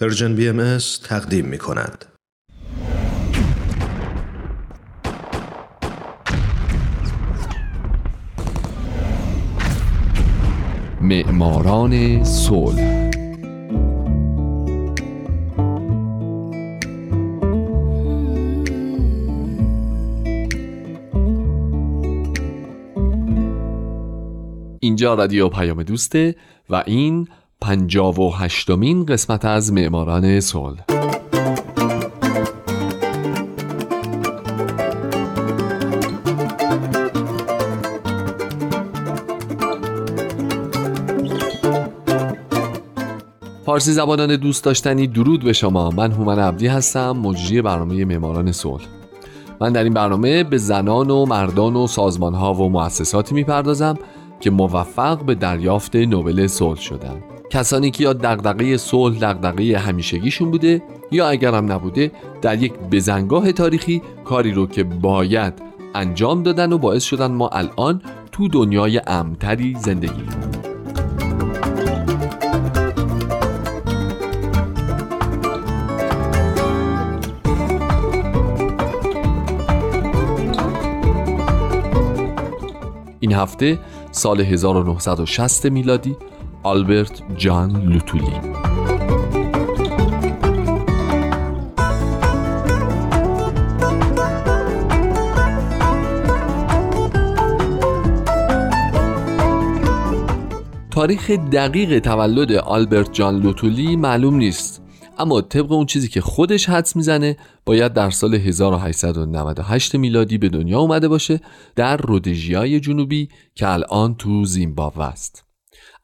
پرژن بی ام تقدیم می کند. معماران صلح اینجا رادیو پیام دوسته و این پنجاب و هشتمین قسمت از معماران صلح. فارسی زبانان دوست داشتنی درود به شما. من هومن عبدی هستم مجری برنامه معماران صلح. من در این برنامه به زنان و مردان و سازمان ها و مؤسساتی می‌پردازم که موفق به دریافت نوبل صلح شدند کسانی که یا دغدغه صلح دغدغه همیشگیشون بوده یا اگرم نبوده در یک بزنگاه تاریخی کاری رو که باید انجام دادن و باعث شدن ما الان تو دنیای امتری زندگی کنیم. این هفته سال 1960 میلادی آلبرت جان لوتولی تاریخ دقیق تولد آلبرت جان لوتولی معلوم نیست اما طبق اون چیزی که خودش حدس می‌زنه باید در سال 1898 میلادی به دنیا اومده باشه در رودژیای جنوبی که الان تو زیمبابوه است.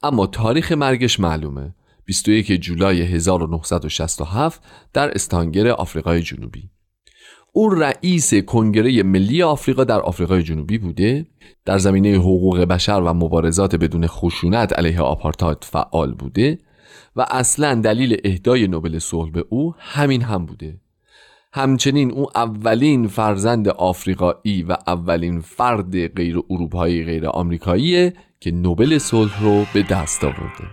اما تاریخ مرگش معلومه. 21 جولای 1967 در استانگر آفریقای جنوبی. او رئیس کنگره ملی آفریقا در آفریقای جنوبی بوده. در زمینه حقوق بشر و مبارزات بدون خشونت علیه آپارتاید فعال بوده و اصلا دلیل اهدای نوبل صلح به او همین هم بوده. همچنین او اولین فرزند آفریقایی و اولین فرد غیر اروپایی غیر آمریکاییه که نوبل صلح رو به دست آورده.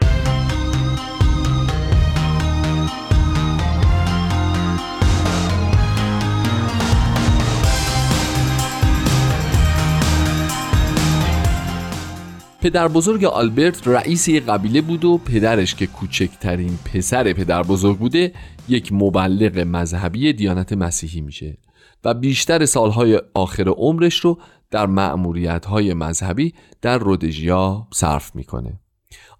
پدر بزرگ آلبرت رئیس یک قبیله بود و پدرش که کوچکترین پسر پدر بزرگ بوده یک مبلغ مذهبی دیانت مسیحی میشه. و بیشتر سالهای آخر عمرش رو در معموریت های مذهبی در رودژیا صرف می‌کنه.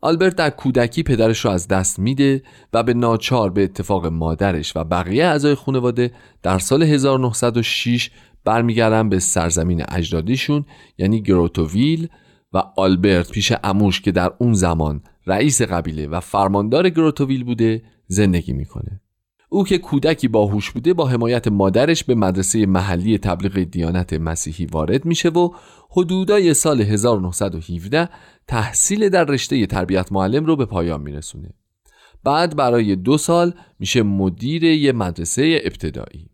آلبرت در کودکی پدرش رو از دست میده و به ناچار به اتفاق مادرش و بقیه اعضای خانواده در سال 1906 برمیگردن به سرزمین اجدادیشون یعنی گروتوویل و آلبرت پیش اموش که در اون زمان رئیس قبیله و فرماندار گروتوویل بوده زندگی می‌کنه. او که کودکی باهوش بوده با حمایت مادرش به مدرسه محلی تبلیغ دیانت مسیحی وارد میشه و حدودای سال 1917 تحصیل در رشته تربیت معلم رو به پایان میرسونه. بعد برای دو سال میشه مدیر یه مدرسه ابتدایی.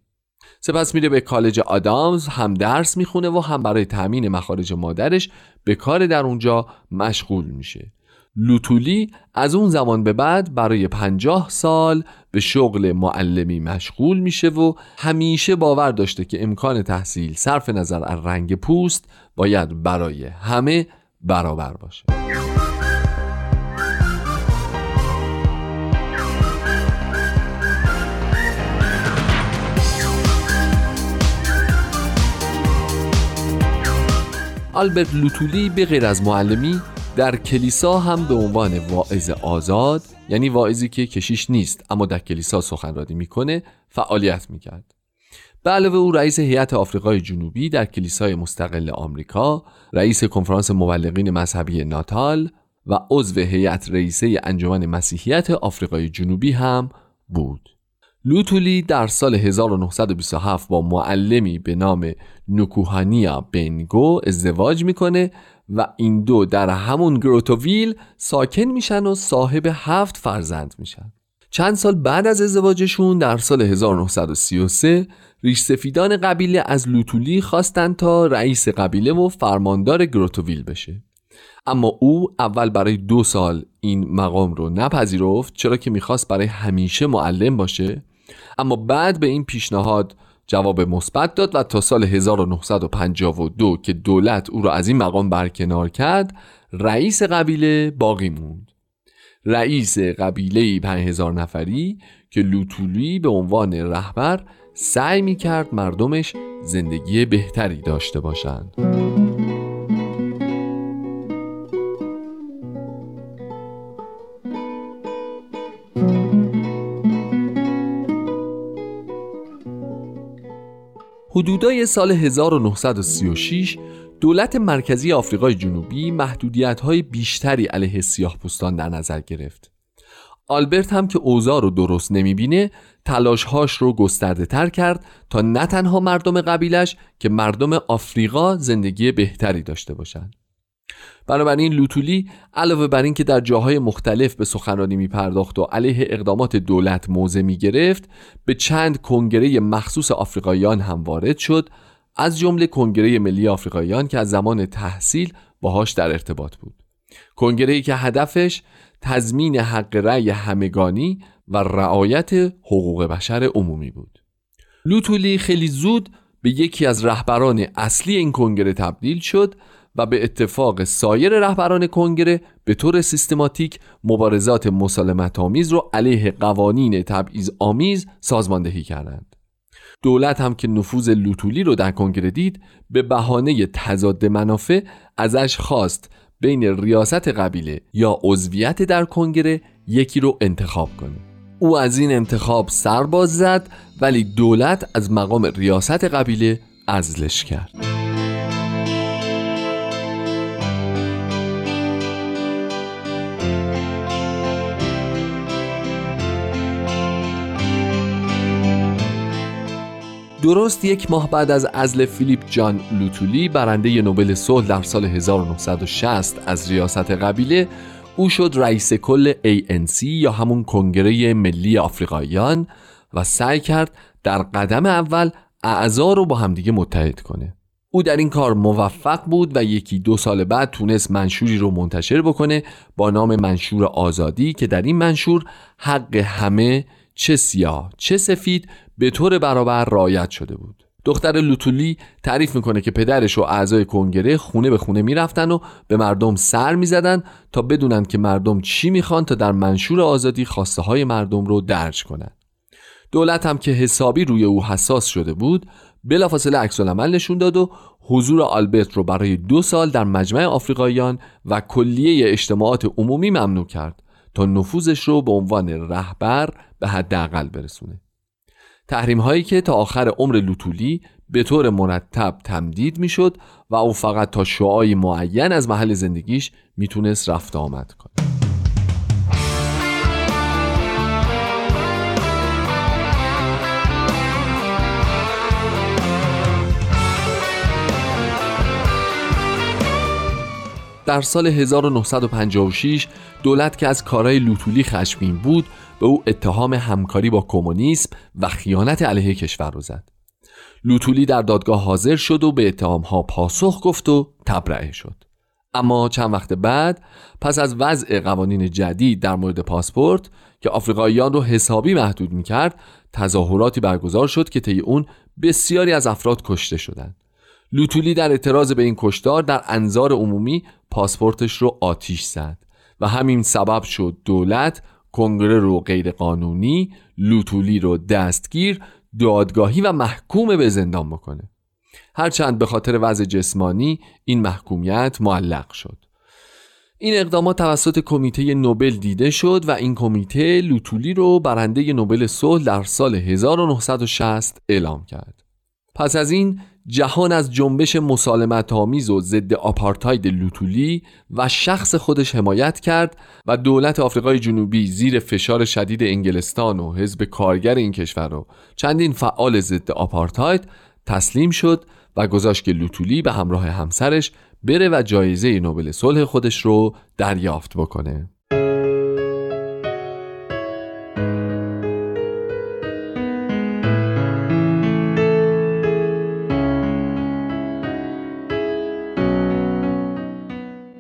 سپس میره به کالج آدامز هم درس می‌خونه و هم برای تامین مخارج مادرش به کار در اونجا مشغول میشه. لوتولی از اون زمان به بعد برای پنجاه سال به شغل معلمی مشغول میشه و همیشه باور داشته که امکان تحصیل صرف نظر از رنگ پوست باید برای همه برابر باشه. آلبرت لوتولی به غیر از معلمی در کلیسا هم به عنوان واعظ آزاد یعنی واعظی که کشیش نیست اما در کلیسا سخنرانی می‌کنه فعالیت می‌کرد. به علاوه او رئیس هیئت آفریقای جنوبی در کلیسای مستقل آمریکا رئیس کنفرانس مبلغین مذهبی ناتال و عضو هیئت رئیسه انجمن مسیحیت آفریقای جنوبی هم بود. لوتولی در سال 1927 با معلمی به نام نکوهانیا بنگو ازدواج می‌کنه و این دو در همون گروتوویل ساکن میشن و صاحب هفت فرزند میشن. چند سال بعد از ازدواجشون در سال 1933 ریش سفیدان قبیله از لوتولی خواستن تا رئیس قبیله و فرماندار گروتوویل بشه. اما او اول برای دو سال این مقام رو نپذیرفت چرا که می‌خواست برای همیشه معلم باشه. اما بعد به این پیشنهاد جواب مثبت داد و تا سال 1952 که دولت او را از این مقام برکنار کرد رئیس قبیله باقی موند رئیس قبیله 5000 نفری که لوتولی به عنوان رهبر سعی می کرد مردمش زندگی بهتری داشته باشند. حدودای سال 1936 دولت مرکزی آفریقای جنوبی محدودیت های بیشتری علیه سیاه پوستان در نظر گرفت. آلبرت هم که اوضاع رو درست نمی‌بینه تلاشهاش رو گسترده تر کرد تا نه تنها مردم قبیلش که مردم آفریقا زندگی بهتری داشته باشند. بنابراین لوتولی علاوه بر اینکه در جاهای مختلف به سخنرانی می پرداخت و علیه اقدامات دولت موضع می گرفت به چند کنگره مخصوص آفریقاییان هم وارد شد از جمله کنگره ملی آفریقاییان که از زمان تحصیل باهاش در ارتباط بود. کنگره ای که هدفش تضمین حق رأی همگانی و رعایت حقوق بشر عمومی بود. لوتولی خیلی زود به یکی از رهبران اصلی این کنگره تبدیل شد و به اتفاق سایر رهبران کنگره به طور سیستماتیک مبارزات مسالمت آمیز رو علیه قوانین تبعیض آمیز سازماندهی کردند. دولت هم که نفوذ لوتولی رو در کنگره دید به بهانه تضاد منافع ازش خواست بین ریاست قبیله یا عضویت در کنگره یکی رو انتخاب کنه او از این انتخاب سرباز زد ولی دولت از مقام ریاست قبیله ازلش کرد درست یک ماه بعد از ازل فیلیپ جان لوتولی برنده نوبل صلح در سال 1960 از ریاست قبیله او شد رئیس کل ANC یا همون کنگره ملی آفریقاییان و سعی کرد در قدم اول اعضا رو با همدیگه متحد کنه. او در این کار موفق بود و یکی دو سال بعد تونست منشوری رو منتشر بکنه با نام منشور آزادی که در این منشور حق همه چه سیاه چه سفید به طور برابر رایت شده بود. دختر لوتولی تعریف می‌کنه که پدرش و اعضای کنگره خونه به خونه می‌رفتن و به مردم سر می‌زدن تا بدونن که مردم چی می‌خوان تا در منشور آزادی خواسته های مردم رو درج کنن. دولت هم که حسابی روی او حساس شده بود بلافاصله عکس العمل نشون داد و حضور آلبرت رو برای دو سال در مجمع آفریقاییان و کلیه اجتماعات عمومی ممنوع کرد تا نفوذش رو به عنوان رهبر به حداقل برسونه. تحریم هایی که تا آخر عمر لوتولی به طور مرتب تمدید می‌شد و او فقط تا شعای معین از محل زندگیش می‌تونست رفت آمد کنه در سال 1956 دولت که از کارهای لوتولی خشمین بود به او اتهام همکاری با کمونیسم و خیانت علیه کشور رو زد. لوتولی در دادگاه حاضر شد و به اتهام ها پاسخ گفت و تبرئه شد. اما چند وقت بعد پس از وضع قوانین جدید در مورد پاسپورت که آفریقاییان رو حسابی محدود می‌کرد تظاهراتی برگزار شد که طی اون بسیاری از افراد کشته شدند. لوتولی در اعتراض به این کشتار در انظار عمومی پاسپورتش رو آتیش زد و همین سبب شد دولت کنگره رو غیرقانونی لوتولی رو دستگیر دادگاهی و محکوم به زندان بکنه. هرچند به خاطر وضع جسمانی این محکومیت معلق شد. این اقدامات توسط کمیته نوبل دیده شد و این کمیته لوتولی رو برنده نوبل صلح در سال 1960 اعلام کرد. پس از این جهان از جنبش مسالمت آمیز و ضد آپارتاید لوتولی و شخص خودش حمایت کرد و دولت آفریقای جنوبی زیر فشار شدید انگلستان و حزب کارگر این کشور رو چندین فعال ضد آپارتاید تسلیم شد و گذاشت که لوتولی به همراه همسرش بره و جایزه نوبل صلح خودش رو دریافت بکنه.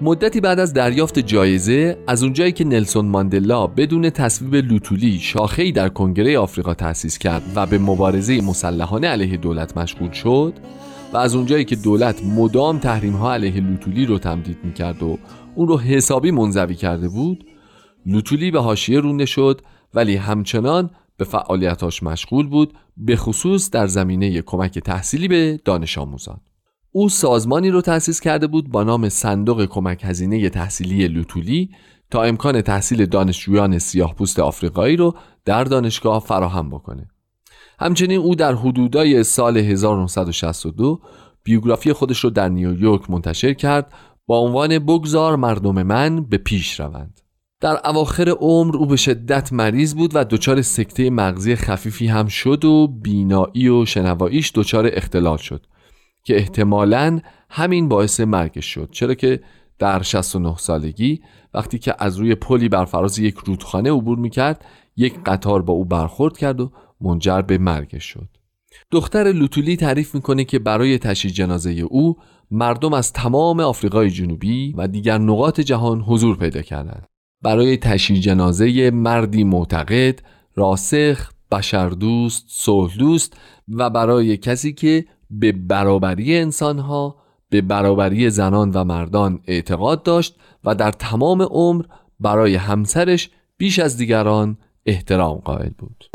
مدتی بعد از دریافت جایزه از اونجایی که نلسون ماندلا بدون تصویب لوتولی شاخه‌ای در کنگره آفریقا تأسیس کرد و به مبارزه مسلحانه علیه دولت مشغول شد و از اونجایی که دولت مدام تحریم ها علیه لوتولی رو تمدید می‌کرد و اون رو حسابی منزوی کرده بود لوتولی به حاشیه رونده شد ولی همچنان به فعالیتاش مشغول بود به خصوص در زمینه کمک تحصیلی به دانش آموزان. او سازمانی رو تأسیس کرده بود با نام صندوق کمک هزینه تحصیلی لوتولی تا امکان تحصیل دانشجویان سیاه پوست آفریقایی رو در دانشگاه فراهم بکنه. همچنین او در حدودای سال 1962 بیوگرافی خودش رو در نیویورک منتشر کرد با عنوان بگذار مردم من به پیش روند. در اواخر عمر او به شدت مریض بود و دچار سکته مغزی خفیفی هم شد و بینایی و شنواییش دچار اختلال شد که احتمالا همین باعث مرگش شد. چرا که در 69 سالگی وقتی که از روی پلی بر فراز یک رودخانه عبور می‌کرد یک قطار با او برخورد کرد و منجر به مرگش شد. دختر لوتولی تعریف می‌کنه که برای تشییع جنازه او مردم از تمام آفریقای جنوبی و دیگر نقاط جهان حضور پیدا کردند. برای تشییع جنازه مردی معتقد راسخ بشردوست صلح دوست و برای کسی که به برابری انسانها به برابری زنان و مردان اعتقاد داشت و در تمام عمر برای همسرش بیش از دیگران احترام قائل بود.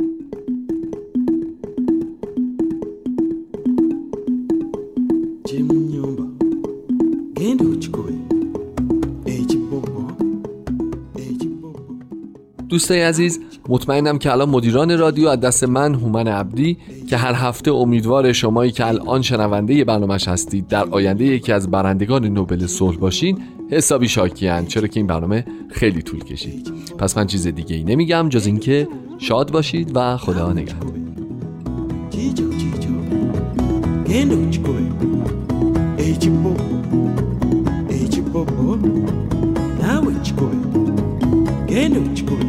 دوستای عزیز مطمئنم که الان مدیران رادیو از دست من هومن عبدی که هر هفته امیدوار شمایی که الان شنونده برنامهش هستید در آینده یکی از برندگان نوبل صلح باشین حسابی شاکیان چرا که این برنامه خیلی طول کشید. پس من چیز دیگه ای نمیگم جز اینکه شاد باشید و خدا نگهدار. گنده